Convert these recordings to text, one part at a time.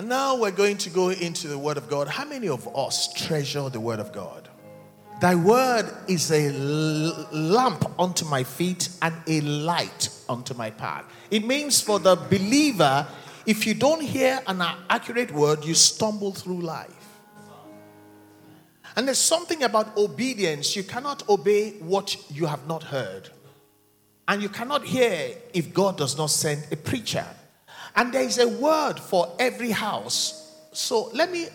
And now we're going to go into the Word of God. How many of us treasure the Word of God? Thy Word is a l- lamp unto my feet and a light unto my path. It means for the believer, if you don't hear an accurate word, you stumble through life. And there's something about obedience. You cannot obey what you have not heard. And you cannot hear if God does not send a preacher. And there is a word for every house. So let me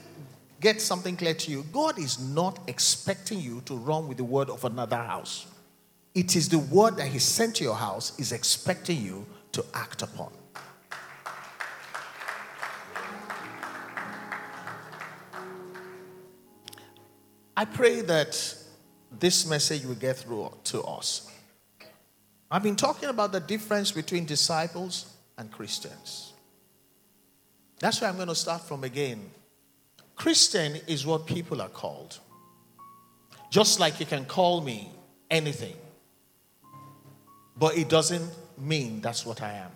get something clear to you. God is not expecting you to run with the word of another house. It is the word that He sent to your house, is expecting you to act upon. I pray that this message will get through to us. I've been talking about the difference between disciples and Christians. That's where I'm going to start from again. Christian is what people are called. Just like you can call me anything, but it doesn't mean that's what I am.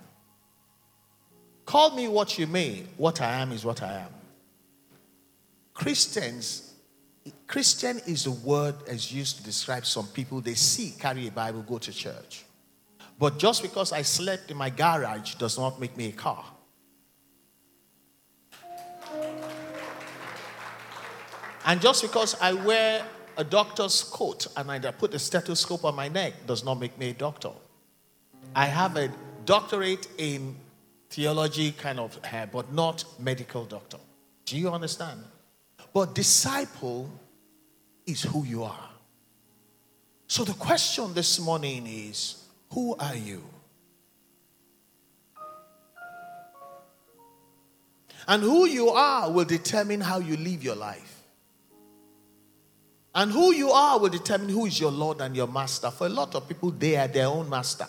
Call me what you may, what I am is what I am. Christians, Christian is a word as used to describe some people they see carry a Bible, go to church. But just because I slept in my garage does not make me a car. And just because I wear a doctor's coat and I put a stethoscope on my neck does not make me a doctor. I have a doctorate in theology, kind of, but not medical doctor. Do you understand? But disciple is who you are. So the question this morning is who are you? And who you are will determine how you live your life. And who you are will determine who is your Lord and your master. For a lot of people, they are their own master.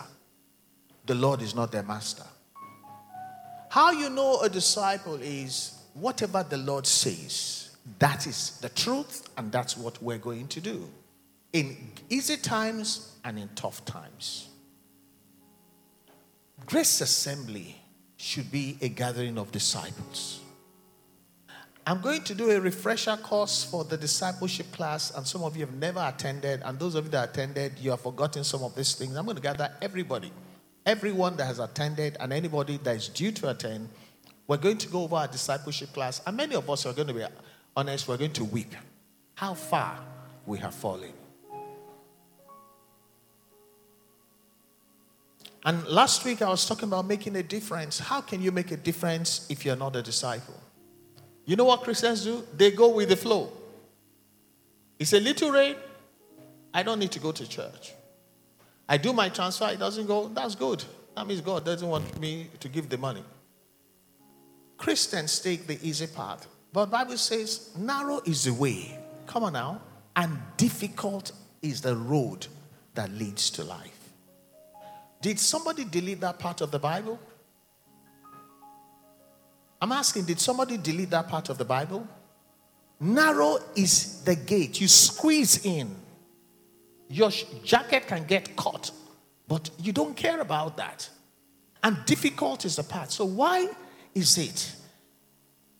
The Lord is not their master. How you know a disciple is whatever the Lord says, that is the truth, and that's what we're going to do in easy times and in tough times. Grace Assembly should be a gathering of disciples. I'm going to do a refresher course for the discipleship class, and some of you have never attended, and those of you that attended, you have forgotten some of these things. I'm going to gather everybody, everyone that has attended, and anybody that is due to attend. We're going to go over our discipleship class, and many of us are going to be honest, we're going to weep how far we have fallen. And last week I was talking about making a difference. How can you make a difference if you're not a disciple? You know what Christians do? They go with the flow. It's a little rain. I don't need to go to church. I do my transfer, it doesn't go. That's good. That means God doesn't want me to give the money. Christians take the easy path. But Bible says, narrow is the way. Come on now. And difficult is the road that leads to life. Did somebody delete that part of the Bible? I'm asking, did somebody delete that part of the Bible? Narrow is the gate. You squeeze in. Your jacket can get caught, but you don't care about that. And difficult is the path. So, why is it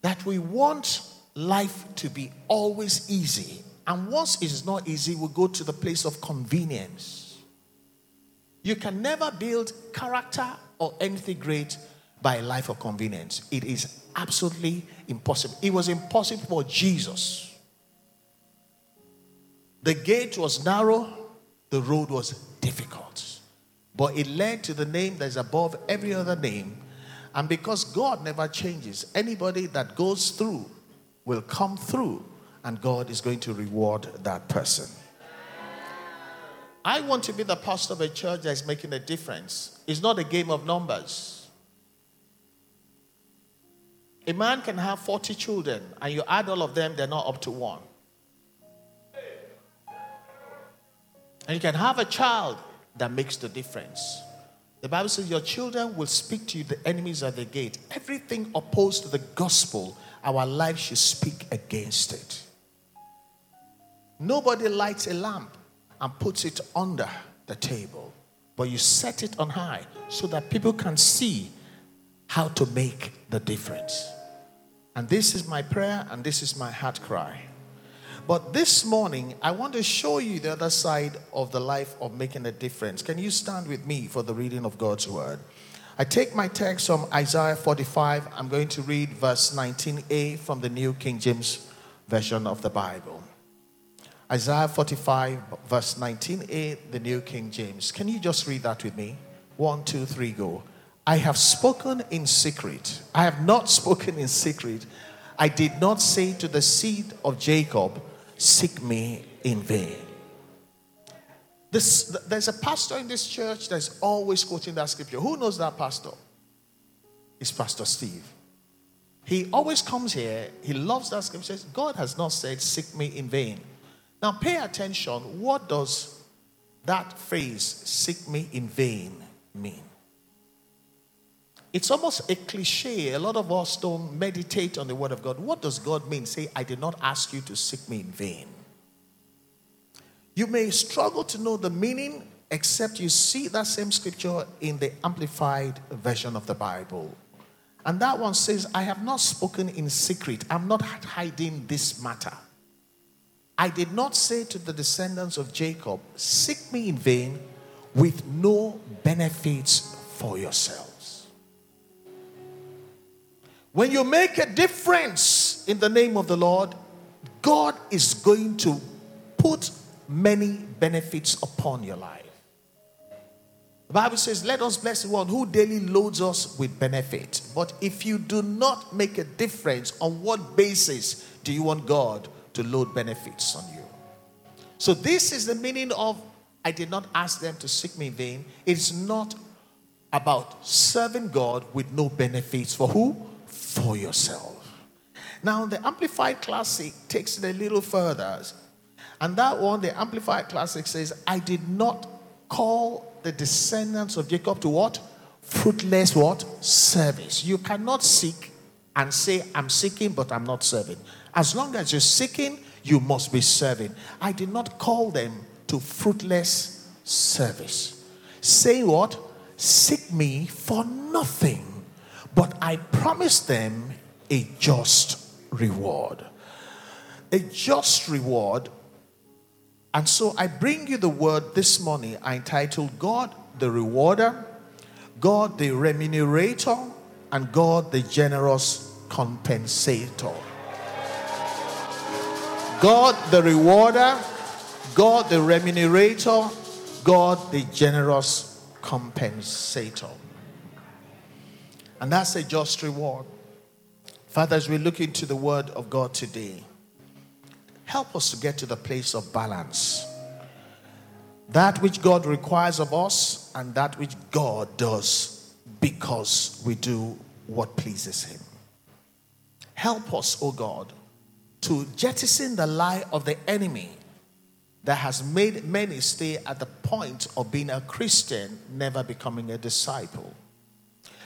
that we want life to be always easy? And once it is not easy, we go to the place of convenience. You can never build character or anything great by a life of convenience. It is absolutely impossible. It was impossible for Jesus. The gate was narrow, the road was difficult. But it led to the name that is above every other name. And because God never changes, anybody that goes through will come through, and God is going to reward that person. I want to be the pastor of a church that is making a difference. It's not a game of numbers. A man can have 40 children, and you add all of them, they're not up to one. And you can have a child that makes the difference. The Bible says your children will speak to you, the enemies at the gate. Everything opposed to the gospel, our life should speak against it. Nobody lights a lamp and puts it under the table, but you set it on high so that people can see how to make the difference. And this is my prayer and this is my heart cry. But this morning, I want to show you the other side of the life of making a difference. Can you stand with me for the reading of God's word? I take my text from Isaiah 45. I'm going to read verse 19a from the New King James Version of the Bible. Isaiah 45, verse 19a, the New King James. Can you just read that with me? One, two, three, go. I have spoken in secret. I have not spoken in secret. I did not say to the seed of Jacob, Seek me in vain. This, there's a pastor in this church that's always quoting that scripture. Who knows that pastor? It's Pastor Steve. He always comes here, he loves that scripture. Says, God has not said, Seek me in vain. Now pay attention. What does that phrase, seek me in vain, mean? It's almost a cliche. A lot of us don't meditate on the word of God. What does God mean? Say, I did not ask you to seek me in vain. You may struggle to know the meaning except you see that same scripture in the amplified version of the Bible. And that one says, I have not spoken in secret. I'm not hiding this matter. I did not say to the descendants of Jacob, Seek me in vain with no benefits for yourselves. When you make a difference in the name of the Lord, God is going to put many benefits upon your life. The Bible says, Let us bless the one who daily loads us with benefit. But if you do not make a difference, on what basis do you want God to load benefits on you? So, this is the meaning of I did not ask them to seek me in vain. It's not about serving God with no benefits. For who? For yourself. Now, the Amplified Classic takes it a little further. And that one, the Amplified Classic says, I did not call the descendants of Jacob to what? Fruitless what? Service. You cannot seek and say, I'm seeking, but I'm not serving. As long as you're seeking, you must be serving. I did not call them to fruitless service. Say what? Seek me for nothing, but I promise them a just reward. A just reward and so I bring you the word this morning. I entitled God the Rewarder, God the Remunerator, and God the Generous Compensator. God the Rewarder, God the Remunerator, God the Generous Compensator. And that's a just reward. Father, as we look into the word of God today, Help us to get to the place of balance. That which God requires of us and that which God does because we do what pleases Him. Help us, O oh God, to jettison the lie of the enemy that has made many stay at the point of being a Christian, never becoming a disciple.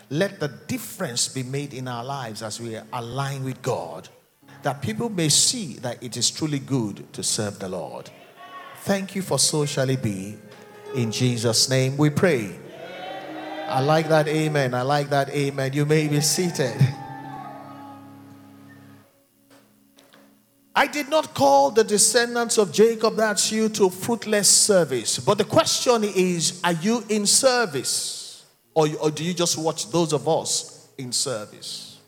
Let the difference be made in our lives as we align with God that people may see that it is truly good to serve the Lord. Thank you for so shall it be. In Jesus' name we pray. I like that amen. I like that amen. You may be seated. I did not call the descendants of Jacob, that's you, to fruitless service. But the question is are you in service? Or, or do you just watch those of us in service?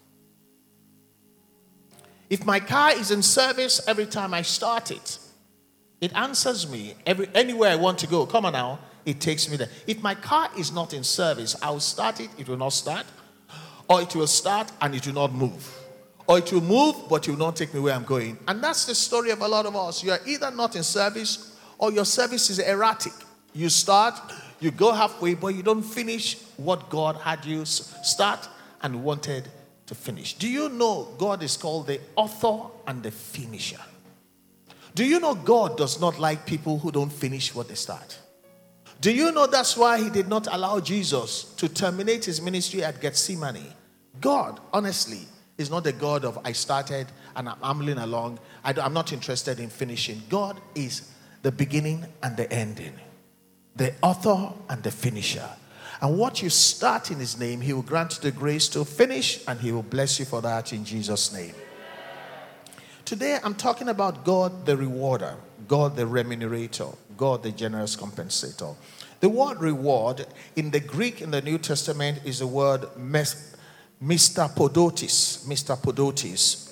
If my car is in service every time I start it, it answers me every, anywhere I want to go. Come on now, it takes me there. If my car is not in service, I'll start it, it will not start. Or it will start and it will not move. Or it will move, but it will not take me where I'm going. And that's the story of a lot of us. You are either not in service or your service is erratic. You start, you go halfway, but you don't finish what God had you start and wanted to finish. Do you know God is called the author and the finisher? Do you know God does not like people who don't finish what they start? Do you know that's why he did not allow Jesus to terminate his ministry at Gethsemane? God, honestly, is not the God of I started and I'm ambling along. I am not interested in finishing. God is the beginning and the ending, the author and the finisher. And what you start in His name, He will grant you the grace to finish, and He will bless you for that in Jesus' name. Today, I'm talking about God the rewarder, God the remunerator, God the generous compensator. The word reward in the Greek in the New Testament is the word Mr. Podotis. misthapodotes.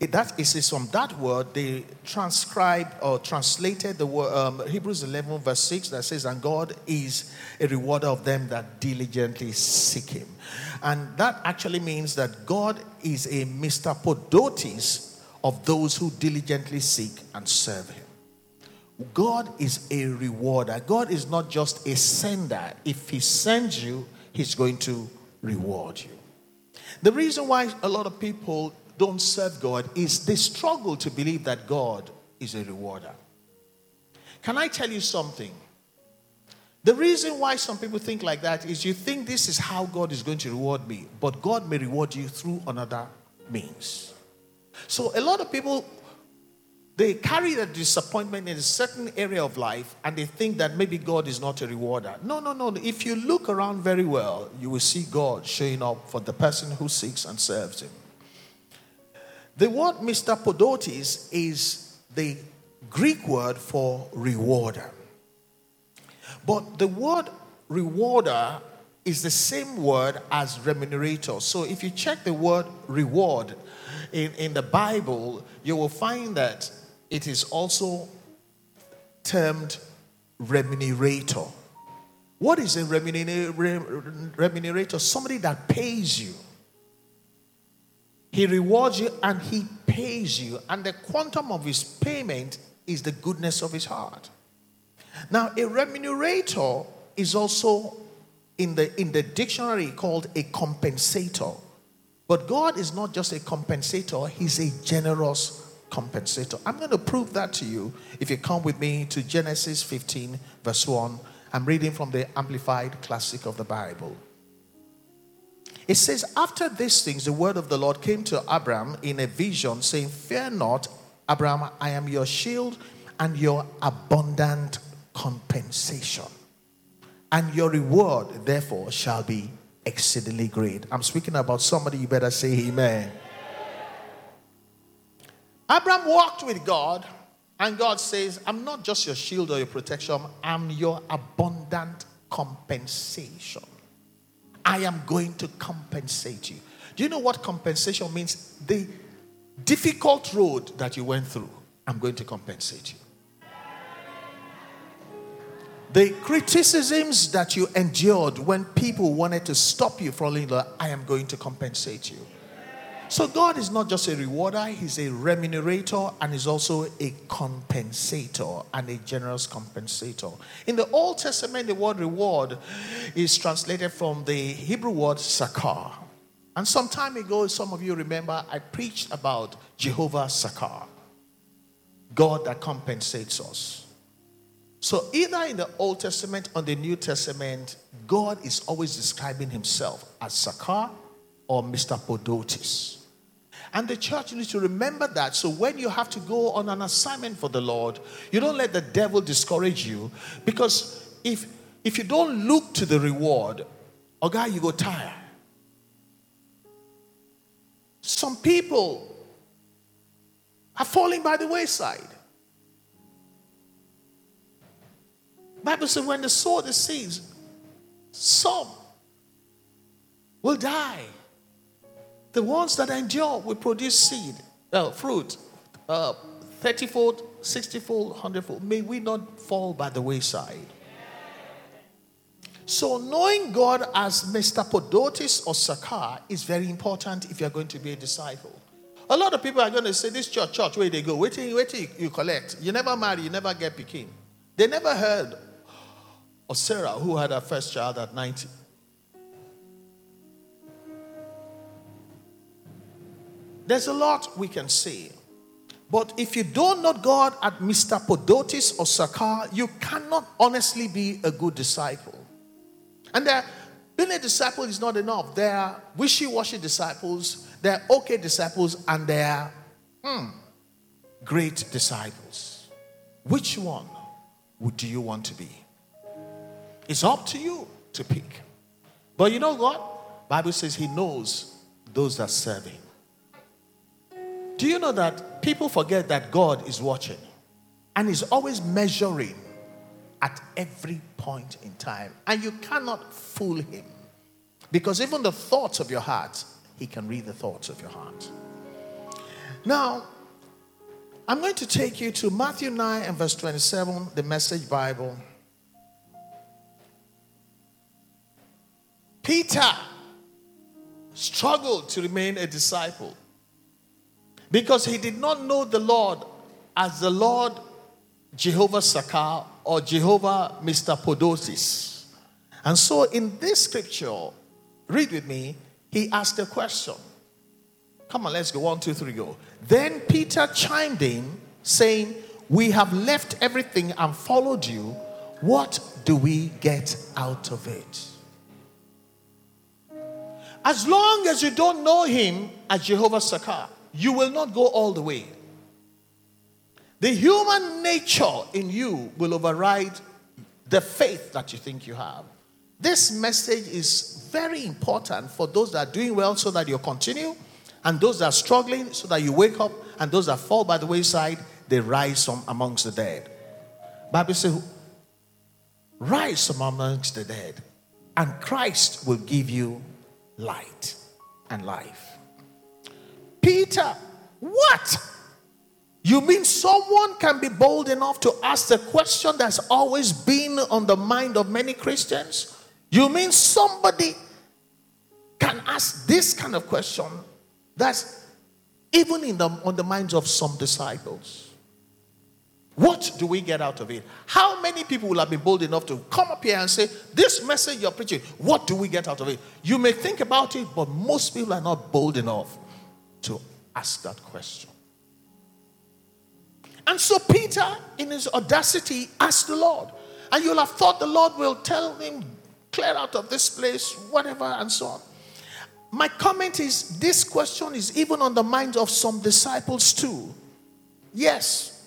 It, that is from that word they transcribed or translated the word um, Hebrews 11 verse 6 that says, "And God is a rewarder of them that diligently seek Him," and that actually means that God is a misthapodotes of those who diligently seek and serve Him. God is a rewarder. God is not just a sender. If He sends you, He's going to reward you. The reason why a lot of people don't serve God is they struggle to believe that God is a rewarder. Can I tell you something? The reason why some people think like that is you think this is how God is going to reward me, but God may reward you through another means. So a lot of people they carry the disappointment in a certain area of life and they think that maybe God is not a rewarder. No, no, no. If you look around very well, you will see God showing up for the person who seeks and serves Him. The word misthapodotes is the Greek word for rewarder. But the word rewarder is the same word as remunerator. So if you check the word reward in, in the Bible, you will find that it is also termed remunerator. What is a remunerator? Somebody that pays you. He rewards you and he pays you, and the quantum of his payment is the goodness of his heart. Now, a remunerator is also in the, in the dictionary called a compensator. But God is not just a compensator, He's a generous compensator. I'm going to prove that to you if you come with me to Genesis 15, verse 1. I'm reading from the Amplified Classic of the Bible. It says, After these things, the word of the Lord came to Abram in a vision, saying, Fear not, Abram, I am your shield and your abundant compensation. And your reward, therefore, shall be exceedingly great. I'm speaking about somebody, you better say amen. Abraham walked with God, and God says, I'm not just your shield or your protection, I'm your abundant compensation. I am going to compensate you. Do you know what compensation means? The difficult road that you went through, I'm going to compensate you. The criticisms that you endured when people wanted to stop you from living, I am going to compensate you. So God is not just a rewarder, He's a remunerator and He's also a compensator and a generous compensator. In the Old Testament, the word reward is translated from the Hebrew word sakar. And some time ago, some of you remember, I preached about Jehovah Sakar, God that compensates us. So, either in the Old Testament or the New Testament, God is always describing himself as Sakar or misthapodotes. And the church needs to remember that. So when you have to go on an assignment for the Lord, you don't let the devil discourage you. Because if if you don't look to the reward, oh God, you go tired. Some people are falling by the wayside. Bible says when the sow the some will die. The ones that endure will produce seed, uh, fruit, uh, 30 fold, 60 fold, 100 fold. May we not fall by the wayside. So, knowing God as misthapodotes or Sakar is very important if you're going to be a disciple. A lot of people are going to say, This church, church, where they go, wait till, wait till you collect. You never marry, you never get picking. They never heard of Sarah, who had her first child at 90. There's a lot we can say. But if you don't know God at misthapodotes or Sakar, you cannot honestly be a good disciple. And there, being a disciple is not enough. There are wishy washy disciples, there are okay disciples, and there are hmm, great disciples. Which one would do you want to be? It's up to you to pick. But you know what? Bible says he knows those that serve him. Do you know that people forget that God is watching and is always measuring at every point in time? And you cannot fool him because even the thoughts of your heart, he can read the thoughts of your heart. Now, I'm going to take you to Matthew 9 and verse 27, the Message Bible. Peter struggled to remain a disciple because he did not know the Lord as the Lord Jehovah Sakar or Jehovah misthapodotes. And so in this scripture, read with me, he asked a question. Come on, let's go. One, two, three, go. Then Peter chimed in, saying, We have left everything and followed you. What do we get out of it? As long as you don't know him as Jehovah Sakar, you will not go all the way. The human nature in you will override the faith that you think you have. This message is very important for those that are doing well so that you continue, and those that are struggling so that you wake up, and those that fall by the wayside, they rise from amongst the dead. Bible says, rise from amongst the dead, and Christ will give you light and life. Peter, what? You mean someone can be bold enough to ask the question that's always been on the mind of many Christians? You mean somebody can ask this kind of question that's even in the, on the minds of some disciples? What do we get out of it? How many people will have been bold enough to come up here and say, This message you're preaching, what do we get out of it? You may think about it, but most people are not bold enough to ask that question. And so Peter, in his audacity, asked the Lord. And you'll have thought the Lord will tell him, clear out of this place, whatever, and so on. My comment is this question is even on the minds of some disciples too. Yes,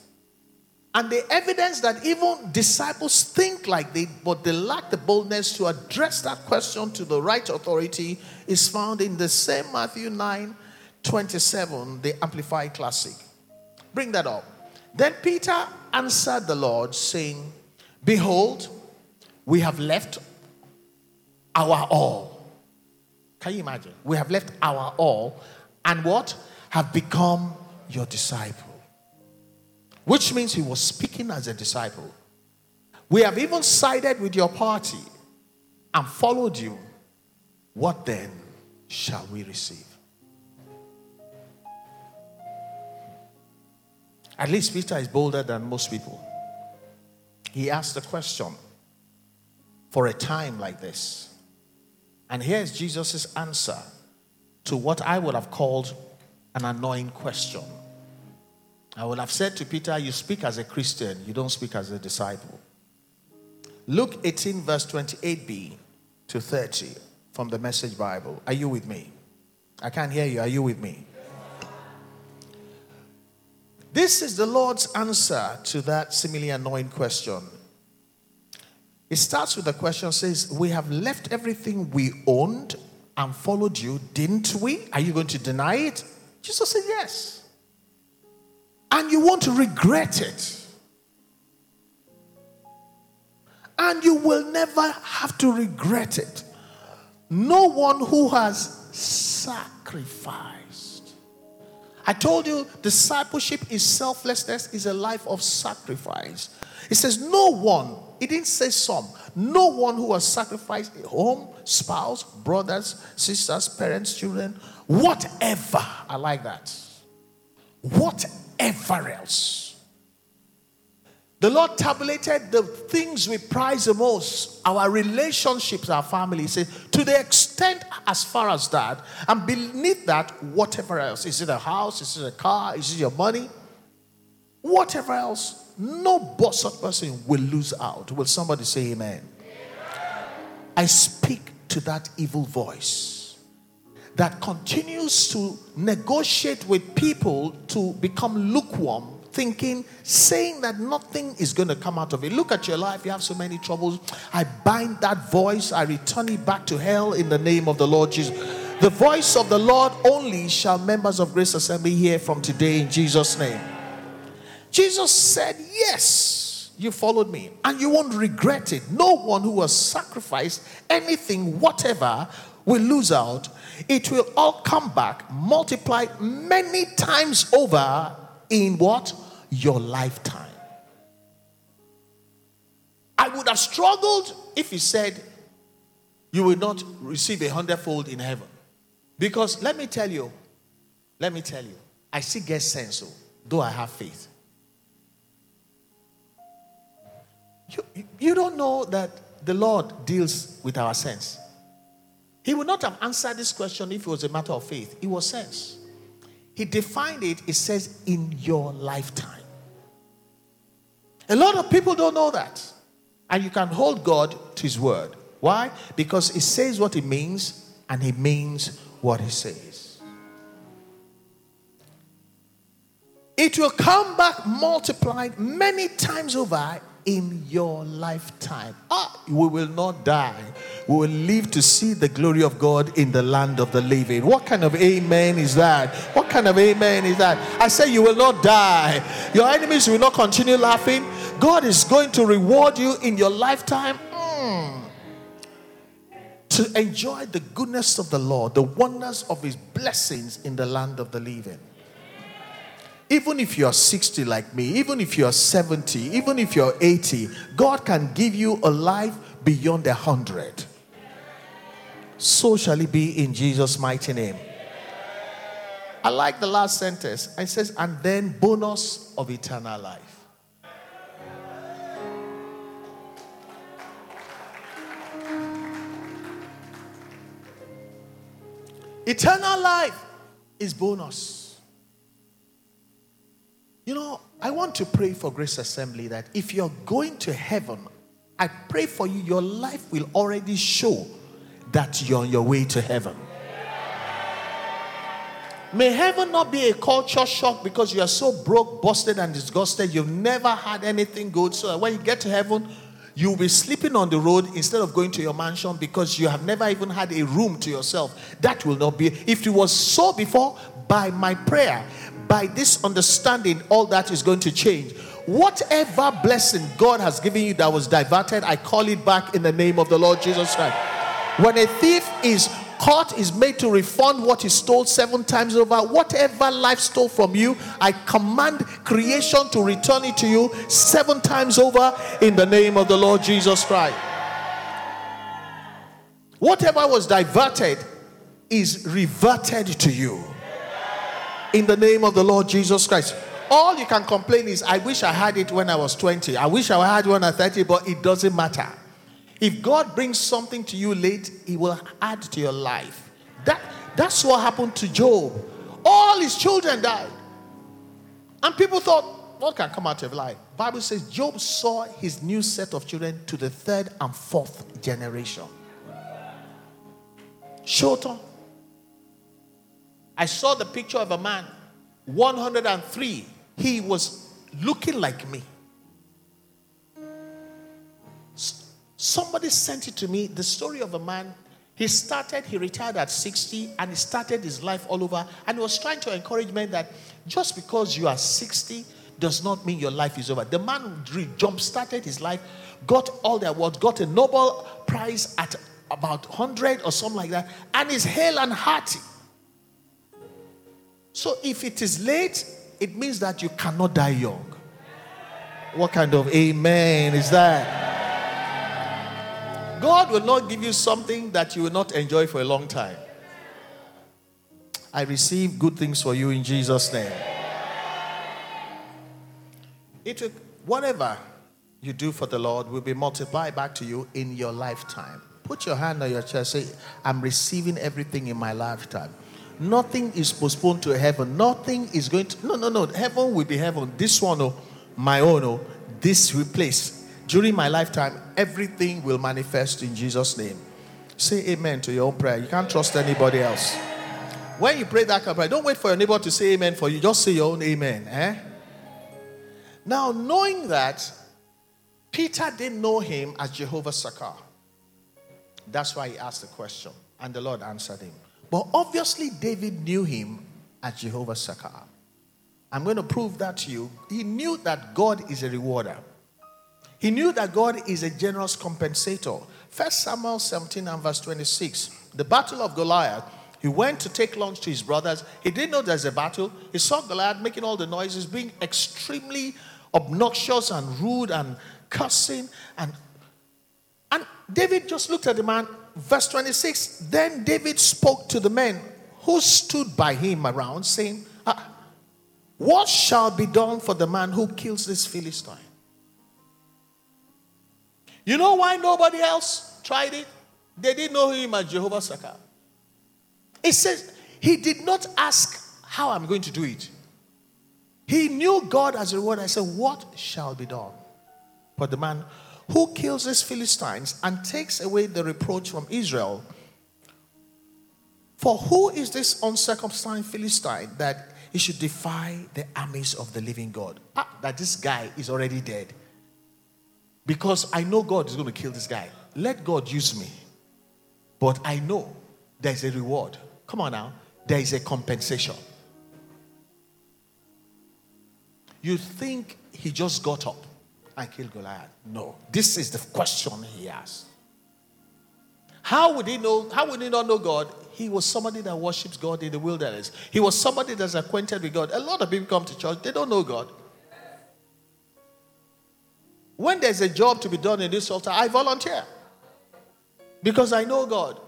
and the evidence that even disciples think like they, but they lack the boldness to address that question to the right authority is found in the same Matthew 9 27, the Amplified Classic. Bring that up. Then Peter answered the Lord, saying, Behold, we have left our all. Can you imagine? We have left our all and what? Have become your disciple which means he was speaking as a disciple. We have even sided with your party and followed you. What then shall we receive? At least Peter is bolder than most people. He asked a question for a time like this. And here's Jesus' answer to what I would have called an annoying question. I would have said to Peter, You speak as a Christian, you don't speak as a disciple. Luke 18, verse 28b to 30 from the Message Bible. Are you with me? I can't hear you. Are you with me? This is the Lord's answer to that seemingly annoying question. It starts with the question says, We have left everything we owned and followed you, didn't we? Are you going to deny it? Jesus said, Yes and you want to regret it. And you will never have to regret it. No one who has sacrificed. I told you discipleship is selflessness, is a life of sacrifice. It says, No one, it didn't say some, no one who has sacrificed a home, spouse, brothers, sisters, parents, children, whatever. I like that. Whatever else. The Lord tabulated the things we prize the most, our relationships, our family. Say, to the extent as far as that, and beneath that, whatever else. Is it a house? Is it a car? Is it your money? Whatever else, no such person will lose out. Will somebody say amen? amen? I speak to that evil voice that continues to negotiate with people to become lukewarm thinking, saying that nothing is going to come out of it. Look at your life. You have so many troubles. I bind that voice. I return it back to hell in the name of the Lord Jesus. The voice of the Lord only shall members of Grace Assembly hear from today in Jesus' name. Jesus said, Yes, you followed me, and you won't regret it. No one who has sacrificed anything, whatever, will lose out. It will all come back, multiplied many times over in what? Your lifetime. I would have struggled if he said, You will not receive a hundredfold in heaven. Because let me tell you, let me tell you, I still get sense, oh, though I have faith. You, you don't know that the Lord deals with our sense. He would not have answered this question if it was a matter of faith. It was sense. He defined it, it says, in your lifetime. A lot of people don't know that. And you can hold God to his word. Why? Because He says what He means and he means what he says. It will come back multiplied many times over in your lifetime. Ah, we will not die. We will live to see the glory of God in the land of the living. What kind of amen is that? What kind of amen is that? I say you will not die. Your enemies will not continue laughing. God is going to reward you in your lifetime. Mm. To enjoy the goodness of the Lord, the wonders of his blessings in the land of the living. Even if you're 60 like me, even if you're 70, even if you're 80, God can give you a life beyond a hundred. So shall it be in Jesus' mighty name. I like the last sentence. It says, and then bonus of eternal life. Eternal life is bonus. You know, I want to pray for Grace Assembly that if you're going to heaven, I pray for you, your life will already show that you're on your way to heaven. May heaven not be a culture shock because you are so broke, busted, and disgusted. You've never had anything good. So when you get to heaven, you'll be sleeping on the road instead of going to your mansion because you have never even had a room to yourself. That will not be. If it was so before, by my prayer, by this understanding, all that is going to change. Whatever blessing God has given you that was diverted, I call it back in the name of the Lord Jesus Christ. When a thief is caught, is made to refund what he stole seven times over. Whatever life stole from you, I command creation to return it to you seven times over in the name of the Lord Jesus Christ. Whatever was diverted is reverted to you in the name of the Lord Jesus Christ. All you can complain is, I wish I had it when I was 20. I wish I had it when I was 30, but it doesn't matter. If God brings something to you late, He will add to your life. That, that's what happened to Job. All his children died. And people thought, what can come out of life? Bible says Job saw his new set of children to the third and fourth generation. Shorter. I saw the picture of a man, 103. He was looking like me. Somebody sent it to me the story of a man. He started, he retired at 60 and he started his life all over. And he was trying to encourage men that just because you are 60 does not mean your life is over. The man jump started his life, got all the awards, got a Nobel Prize at about 100 or something like that, and is hale and hearty. So if it is late, it means that you cannot die young. What kind of amen is that? God will not give you something that you will not enjoy for a long time. I receive good things for you in Jesus' name. It will, whatever you do for the Lord will be multiplied back to you in your lifetime. Put your hand on your chest. Say, I'm receiving everything in my lifetime. Nothing is postponed to heaven. Nothing is going to. No, no, no. Heaven will be heaven. This one, oh, my own, oh, this replace. During my lifetime, everything will manifest in Jesus' name. Say amen to your own prayer. You can't trust anybody else. When you pray that kind of prayer, don't wait for your neighbor to say amen for you. Just say your own amen. Eh? Now, knowing that, Peter didn't know him as Jehovah Sakar. That's why he asked the question, and the Lord answered him. But obviously, David knew him as Jehovah Sakar. I'm going to prove that to you. He knew that God is a rewarder. He knew that God is a generous compensator. First Samuel 17 and verse 26. The battle of Goliath. He went to take lunch to his brothers. He didn't know there's a battle. He saw Goliath making all the noises, being extremely obnoxious and rude and cussing. And, and David just looked at the man. Verse 26 Then David spoke to the men who stood by him around, saying, ah, What shall be done for the man who kills this Philistine? You know why nobody else tried it? They didn't know him as Jehovah Sakar. It says he did not ask how I'm going to do it. He knew God as a reward. I said, What shall be done? For the man who kills these Philistines and takes away the reproach from Israel. For who is this uncircumcised Philistine that he should defy the armies of the living God? Ah, that this guy is already dead. Because I know God is going to kill this guy. Let God use me. But I know there's a reward. Come on now. There is a compensation. You think he just got up and killed Goliath? No. This is the question he asked. How would he know? How would he not know God? He was somebody that worships God in the wilderness. He was somebody that's acquainted with God. A lot of people come to church, they don't know God. When there's a job to be done in this altar, I volunteer because I know God.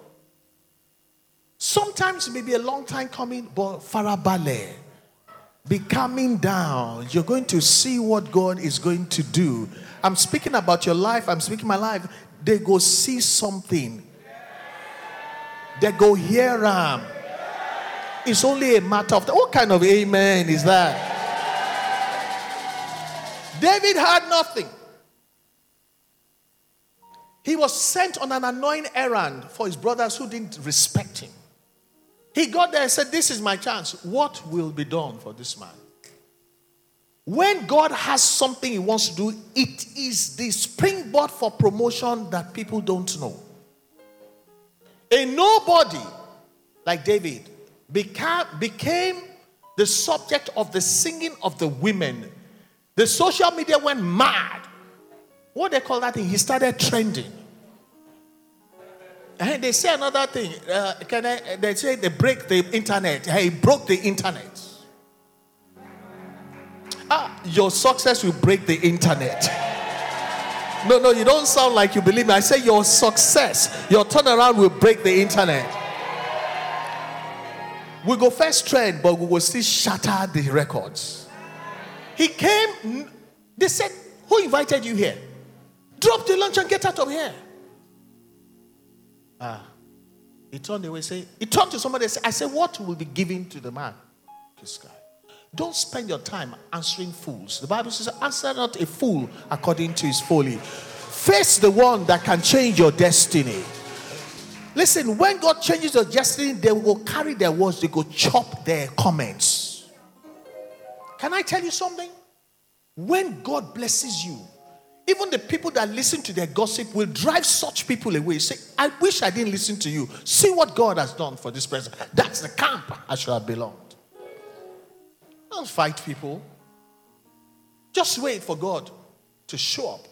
Sometimes it may be a long time coming, but farabale, be coming down. You're going to see what God is going to do. I'm speaking about your life. I'm speaking my life. They go see something. They go hear. It's only a matter of what kind of amen is that? David had nothing. He was sent on an annoying errand for his brothers who didn't respect him. He got there and said, This is my chance. What will be done for this man? When God has something He wants to do, it is the springboard for promotion that people don't know. A nobody like David became, became the subject of the singing of the women. The social media went mad what they call that thing? He started trending. And they say another thing. Uh, can I, they say they break the internet. He broke the internet. Ah, your success will break the internet. No, no, you don't sound like you believe me. I say your success, your turnaround will break the internet. We go first trend, but we will still shatter the records. He came, they said, Who invited you here? Drop the lunch and get out of here. Ah. He turned away, say, he turned to somebody and said, I said, what will be given to the man? This guy. Don't spend your time answering fools. The Bible says, answer not a fool according to his folly. Face the one that can change your destiny. Listen, when God changes your destiny, they will carry their words, they go chop their comments. Can I tell you something? When God blesses you, even the people that listen to their gossip will drive such people away. Say, I wish I didn't listen to you. See what God has done for this person. That's the camp I should have belonged. Don't fight people. Just wait for God to show up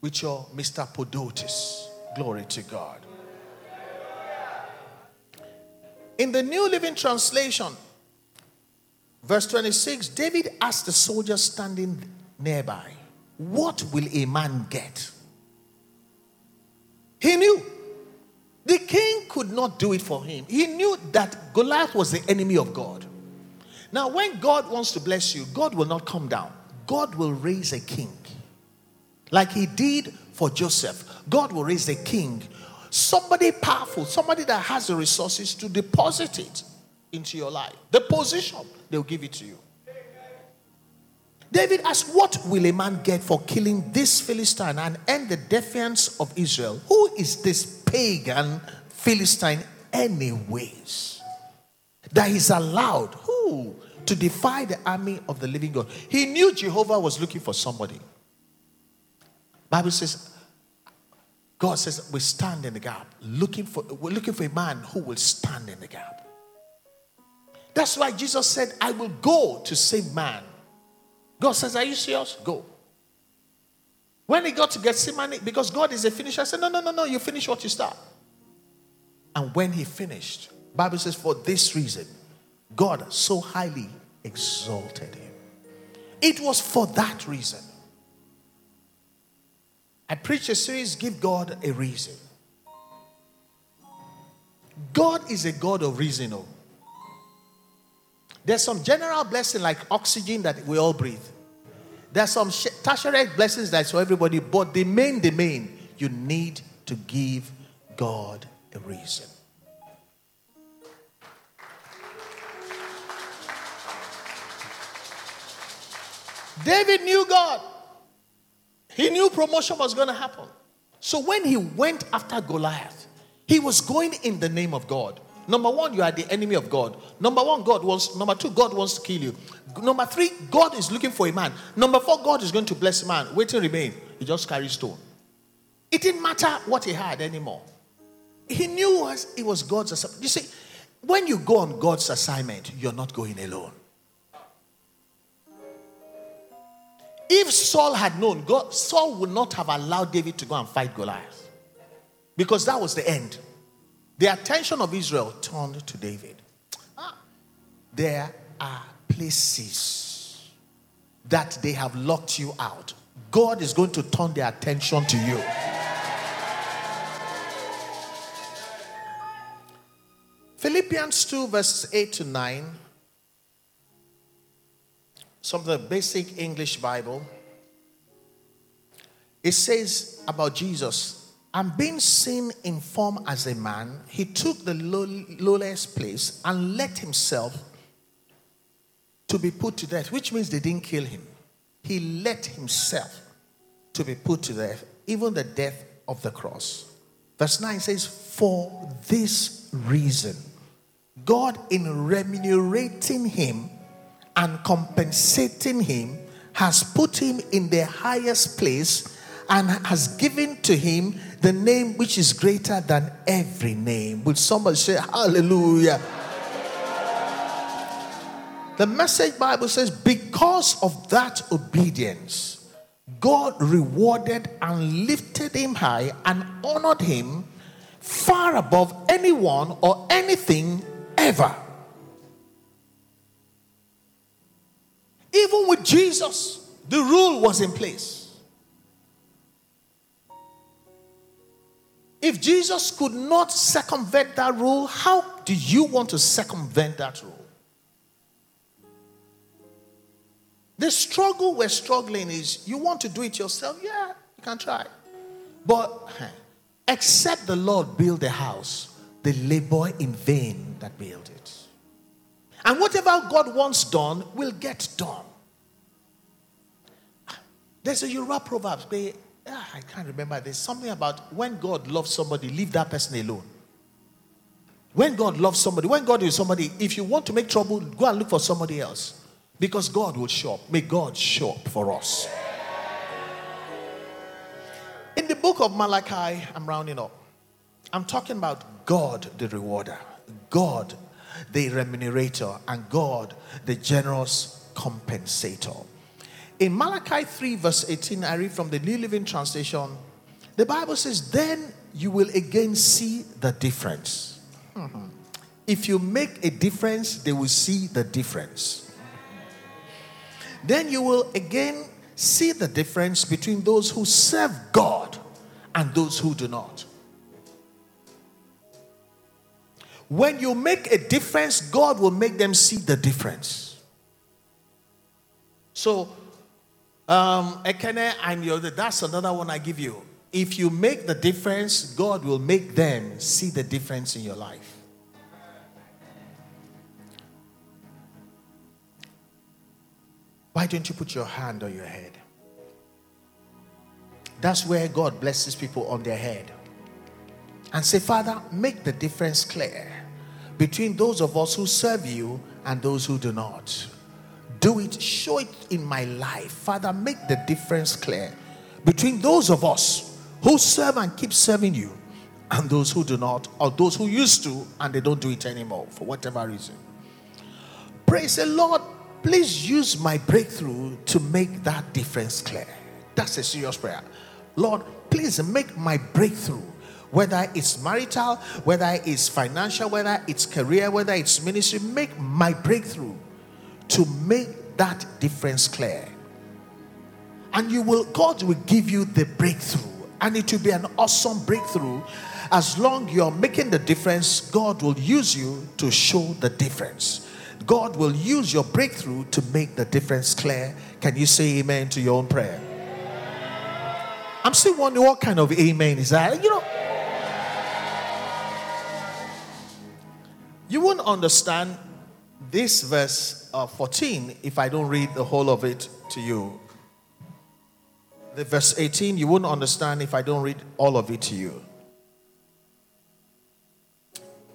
with your misthapodotes. Glory to God. In the New Living Translation, verse 26, David asked the soldiers standing nearby, what will a man get? He knew. The king could not do it for him. He knew that Goliath was the enemy of God. Now, when God wants to bless you, God will not come down. God will raise a king. Like he did for Joseph. God will raise a king. Somebody powerful, somebody that has the resources to deposit it into your life. The position, they'll give it to you. David asked, What will a man get for killing this Philistine and end the defiance of Israel? Who is this pagan Philistine, anyways? That is allowed. Who? to defy the army of the living God. He knew Jehovah was looking for somebody. Bible says, God says, we stand in the gap, looking for, we're looking for a man who will stand in the gap. That's why Jesus said, I will go to save man. God says, Are you serious? Go. When he got to Gethsemane, because God is a finisher, I said, No, no, no, no, you finish what you start. And when he finished, Bible says, For this reason, God so highly exalted him. It was for that reason. I preach a series, Give God a Reason. God is a God of reason. Oh. There's some general blessing like oxygen that we all breathe. There's some tertiary blessings that's for everybody, but the main, the main, you need to give God a reason. David knew God. He knew promotion was going to happen. So when he went after Goliath, he was going in the name of God. Number one, you are the enemy of God. Number one, God wants. Number two, God wants to kill you. Number three, God is looking for a man. Number four, God is going to bless man. Wait to remain. He just carries stone. It didn't matter what he had anymore. He knew it was God's assignment. You see, when you go on God's assignment, you're not going alone. If Saul had known, God, Saul would not have allowed David to go and fight Goliath. Because that was the end. The attention of Israel turned to David. Ah, there are places that they have locked you out. God is going to turn their attention to you. Philippians 2, verses 8 to 9. Some of the basic English Bible. It says about Jesus and being seen in form as a man, he took the lowest place and let himself to be put to death, which means they didn't kill him. He let himself to be put to death, even the death of the cross. Verse 9 says, For this reason, God, in remunerating him and compensating him, has put him in the highest place and has given to him the name which is greater than every name. Would somebody say hallelujah? The message Bible says, because of that obedience, God rewarded and lifted him high and honored him far above anyone or anything ever. Even with Jesus, the rule was in place. If Jesus could not circumvent that rule, how do you want to circumvent that rule? The struggle we're struggling is you want to do it yourself? Yeah, you can try. But except the Lord build the house, the labor in vain that build it. And whatever God wants done will get done. There's a Yoruba proverb, yeah, I can't remember. There's something about when God loves somebody, leave that person alone. When God loves somebody, when God is somebody, if you want to make trouble, go and look for somebody else. Because God will show up. May God show up for us. In the book of Malachi, I'm rounding up. I'm talking about God the rewarder, God the remunerator, and God the generous compensator. In Malachi 3, verse 18, I read from the New Living Translation. The Bible says, Then you will again see the difference. If you make a difference, they will see the difference. Then you will again see the difference between those who serve God and those who do not. When you make a difference, God will make them see the difference. So, um, Ekene and your, that's another one I give you. If you make the difference, God will make them see the difference in your life. Why don't you put your hand on your head? That's where God blesses people on their head. And say, Father, make the difference clear between those of us who serve you and those who do not. Do it, show it in my life. Father, make the difference clear between those of us who serve and keep serving you and those who do not, or those who used to and they don't do it anymore for whatever reason. Praise the Lord. Please use my breakthrough to make that difference clear. That's a serious prayer. Lord, please make my breakthrough, whether it's marital, whether it's financial, whether it's career, whether it's ministry, make my breakthrough to make that difference clear. And you will, God will give you the breakthrough, and it will be an awesome breakthrough. As long you're making the difference, God will use you to show the difference. God will use your breakthrough to make the difference clear. Can you say amen to your own prayer? I'm still wondering what kind of amen is that? You know, you won't understand this verse uh, 14 if I don't read the whole of it to you. The verse 18, you won't understand if I don't read all of it to you.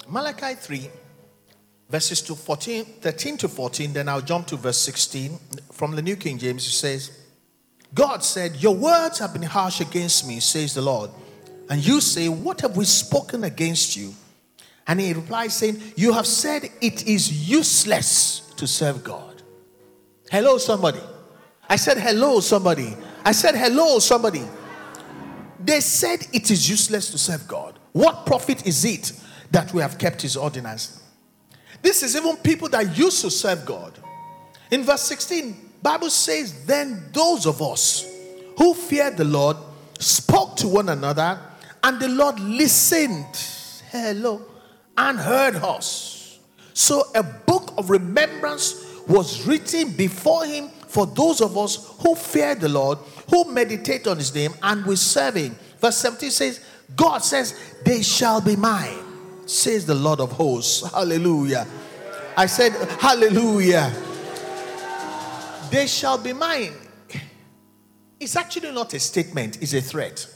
Malachi 3, verses to 14, 13 to 14, then I'll jump to verse 16. From the New King James, it says, God said, Your words have been harsh against me, says the Lord. And you say, What have we spoken against you? And he replies, saying, You have said it is useless to serve God. Hello, somebody. I said, Hello, somebody. I said, Hello, somebody. They said it is useless to serve God. What profit is it that we have kept his ordinance? This is even people that used to serve God. In verse 16, Bible says, then those of us who feared the Lord spoke to one another, and the Lord listened, hello, and heard us. So a book of remembrance was written before him for those of us who fear the Lord, who meditate on his name, and we serve him. Verse 17 says, God says, They shall be mine, says the Lord of hosts. Hallelujah. I said, Hallelujah they shall be mine. It's actually not a statement, it's a threat.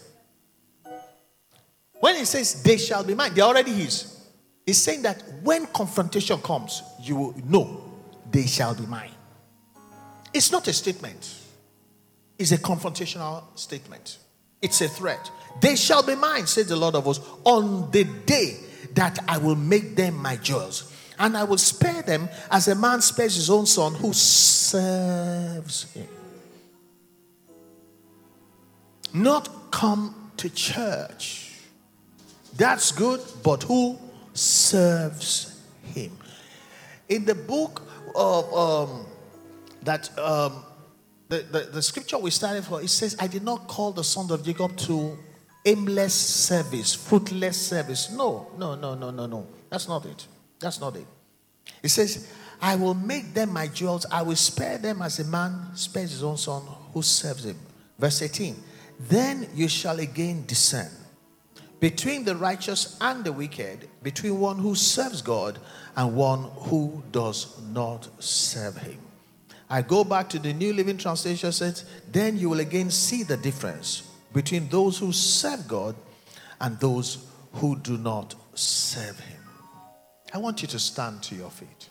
When he says they shall be mine, they're already his. He's saying that when confrontation comes, you will know they shall be mine. It's not a statement, it's a confrontational statement. It's a threat. They shall be mine, says the Lord of hosts, on the day that I will make them my jewels and I will spare them as a man spares his own son who serves him. Not come to church. That's good, but who serves him? In the book of um, that um, the, the, the scripture we started for, it says, I did not call the son of Jacob to aimless service, fruitless service. No, no, no, no, no, no. That's not it. That's not it. It says, I will make them my jewels. I will spare them as a man spares his own son who serves him. Verse 18. Then you shall again discern between the righteous and the wicked, between one who serves God and one who does not serve him. I go back to the New Living Translation says, then you will again see the difference between those who serve God and those who do not serve him. I want you to stand to your feet.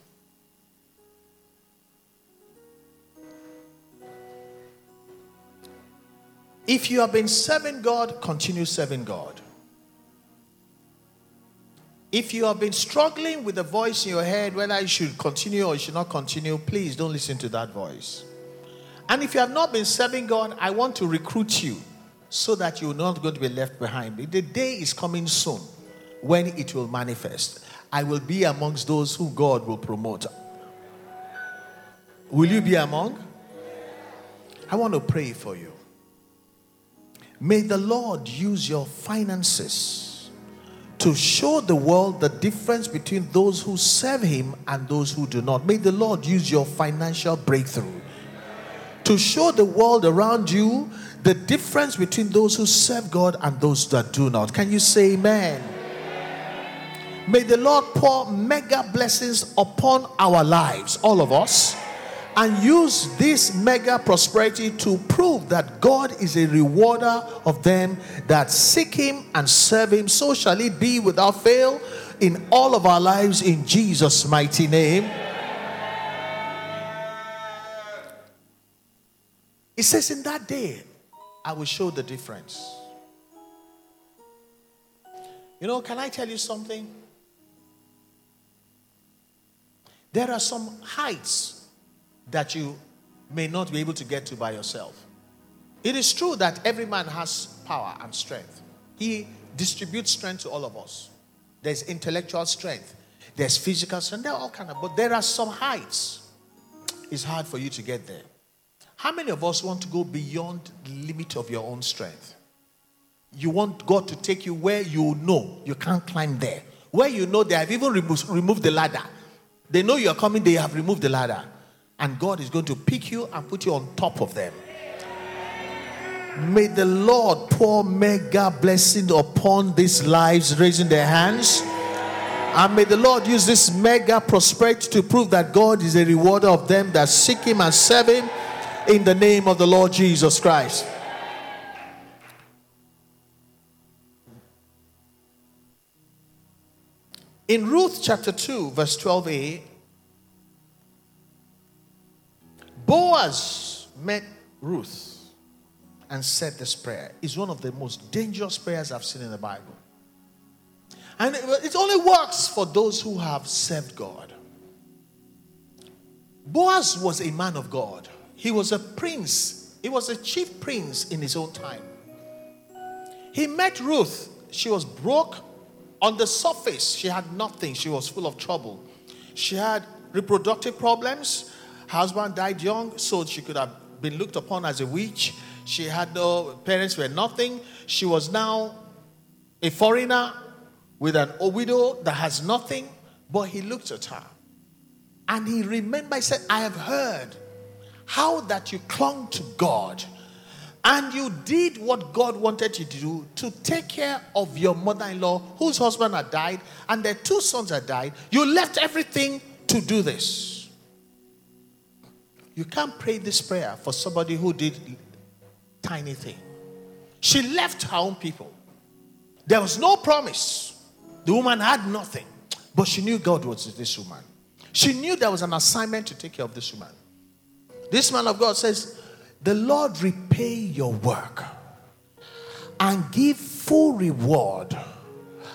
If you have been serving God, continue serving God. If you have been struggling with the voice in your head, whether you should continue or you should not continue, please don't listen to that voice. And if you have not been serving God, I want to recruit you so that you're not going to be left behind. The day is coming soon when it will manifest. I will be amongst those who God will promote. Will you be among? I want to pray for you. May the Lord use your finances to show the world the difference between those who serve Him and those who do not. May the Lord use your financial breakthrough to show the world around you the difference between those who serve God and those that do not. Can you say amen? May the Lord pour mega blessings upon our lives, all of us, and use this mega prosperity to prove that God is a rewarder of them that seek Him and serve Him. So shall it be without fail in all of our lives in Jesus' mighty name. It says, In that day, I will show the difference. You know, can I tell you something? There are some heights that you may not be able to get to by yourself. It is true that every man has power and strength. He distributes strength to all of us. There's intellectual strength, there's physical strength, there are all kind of, but there are some heights. It's hard for you to get there. How many of us want to go beyond the limit of your own strength? You want God to take you where you know you can't climb there. Where you know they have even removed, removed the ladder. They know you're coming, they have removed the ladder. And God is going to pick you and put you on top of them. May the Lord pour mega blessing upon these lives, raising their hands. And may the Lord use this mega prosperity to prove that God is a rewarder of them that seek Him and serve Him in the name of the Lord Jesus Christ. In Ruth chapter 2, verse 12a, Boaz met Ruth and said this prayer. It's one of the most dangerous prayers I've seen in the Bible. And it only works for those who have served God. Boaz was a man of God. He was a prince. He was a chief prince in his own time. He met Ruth. She was broke, on the surface, she had nothing. She was full of trouble. She had reproductive problems. Husband died young, so she could have been looked upon as a witch. She had no parents were nothing. She was now a foreigner with an a widow that has nothing. But he looked at her and he remembered, he said, I have heard how that you clung to God and you did what God wanted you to do to take care of your mother in law whose husband had died and their two sons had died. You left everything to do this. You can't pray this prayer for somebody who did tiny thing. She left her own people. There was no promise. The woman had nothing, but she knew God was this woman. She knew there was an assignment to take care of this woman. This man of God says, the Lord repay your work and give full reward,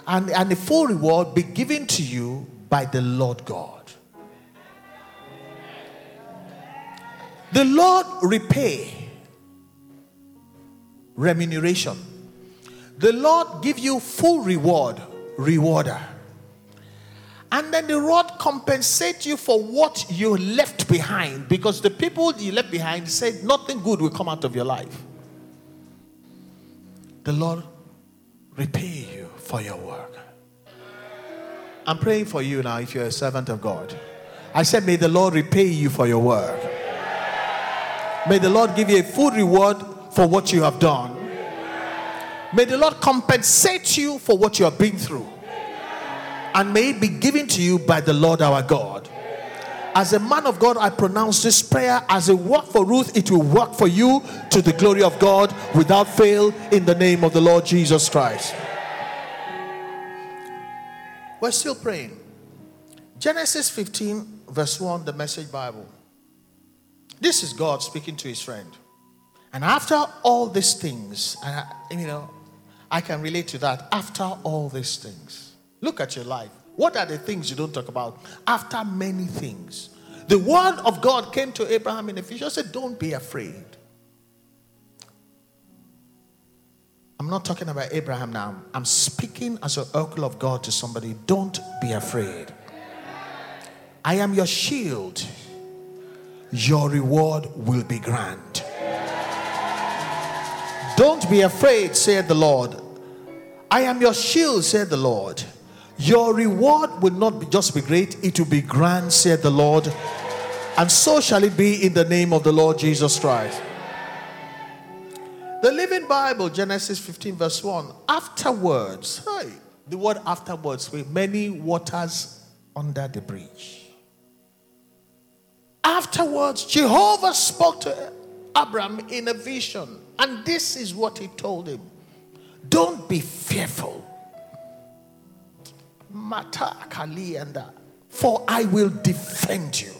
and, and the full reward be given to you by the Lord God. The Lord repay remuneration. The Lord give you full reward, rewarder. And then the Lord compensate you for what you left behind because the people you left behind said nothing good will come out of your life. The Lord repay you for your work. I'm praying for you now if you're a servant of God. I said, May the Lord repay you for your work. May the Lord give you a full reward for what you have done. May the Lord compensate you for what you have been through and may it be given to you by the Lord our God. As a man of God, I pronounce this prayer as a work for Ruth, it will work for you to the glory of God without fail in the name of the Lord Jesus Christ. We're still praying. Genesis 15, verse 1, the Message Bible. This is God speaking to his friend. And after all these things, and I, you know, I can relate to that. After all these things, Look at your life. What are the things you don't talk about? After many things. The word of God came to Abraham in future. Said, Don't be afraid. I'm not talking about Abraham now. I'm speaking as an oracle of God to somebody. Don't be afraid. I am your shield. Your reward will be grand. Don't be afraid, said the Lord. I am your shield, said the Lord. Your reward will not be just be great, it will be grand, said the Lord. And so shall it be in the name of the Lord Jesus Christ. The Living Bible, Genesis 15, verse 1. Afterwards, hey, the word afterwards, with many waters under the bridge. Afterwards, Jehovah spoke to Abram in a vision, and this is what he told him Don't be fearful Mata Kalianda. For I will defend you.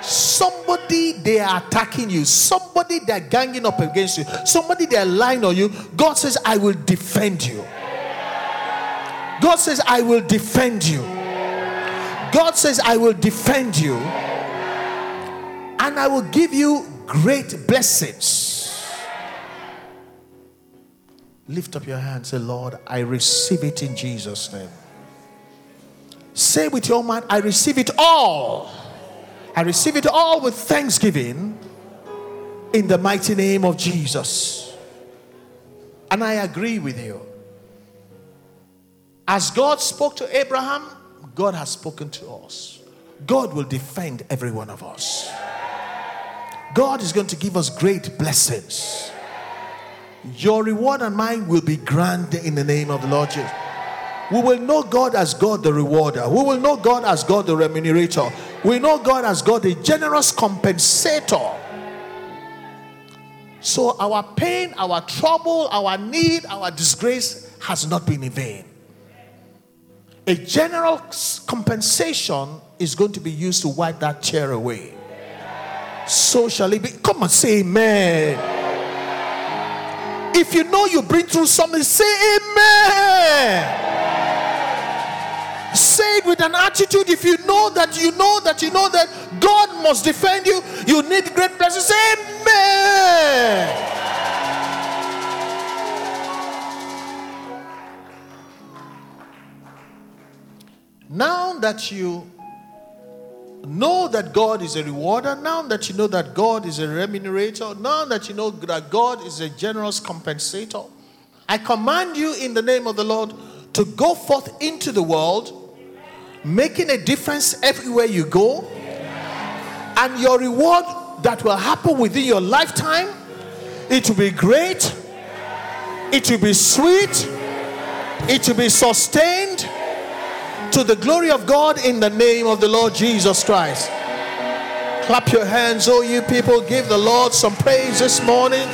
somebody they are attacking you, somebody they're ganging up against you, somebody they're lying on you, God says, I will defend you. God says, I will defend you. God says, I will defend you. And I will give you great blessings. Lift up your hand, say, Lord, I receive it in Jesus' name. Say with your mind, I receive it all. I receive it all with thanksgiving in the mighty name of Jesus. And I agree with you. As God spoke to Abraham, God has spoken to us. God will defend every one of us. God is going to give us great blessings. Your reward and mine will be grand in the name of the Lord Jesus. We will know God as God the rewarder. We will know God as God the remunerator. We know God as God the generous compensator. So our pain, our trouble, our need, our disgrace has not been in vain. A general compensation is going to be used to wipe that chair away. So shall it be. Come on, say amen. If you know you've been through something, say amen. Say it with an attitude. If you know that you know that you know that God must defend you, you need great blessing. Say amen. Now that you know that God is a rewarder, now that you know that God is a remunerator, now that you know that God is a generous compensator, I command you in the name of the Lord to go forth into the world making a difference everywhere you go. And your reward that will happen within your lifetime, it will be great, it will be sweet, it will be sustained to the glory of God in the name of the Lord Jesus Christ. Clap your hands, oh you people, give the Lord some praise this morning.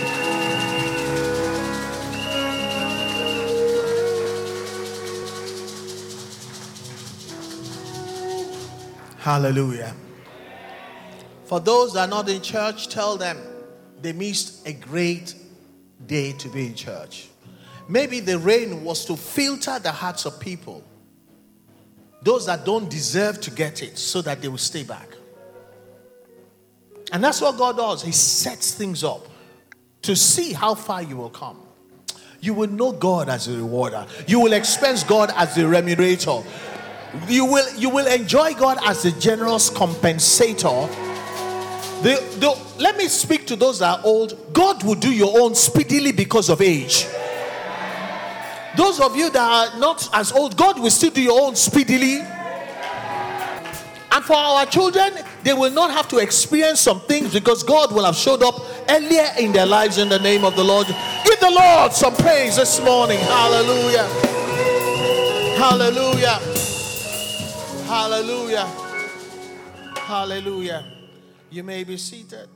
Hallelujah. For those that are not in church, tell them they missed a great day to be in church. Maybe the rain was to filter the hearts of people, those that don't deserve to get it, so that they will stay back. And that's what God does. He sets things up to see how far you will come. You will know God as a rewarder, you will expense God as a remunerator you will you will enjoy God as a generous compensator. The, the, let me speak to those that are old. God will do your own speedily because of age. Those of you that are not as old, God will still do your own speedily. And for our children, they will not have to experience some things because God will have showed up earlier in their lives in the name of the Lord. Give the Lord some praise this morning. Hallelujah. Hallelujah. Hallelujah. Hallelujah. You may be seated.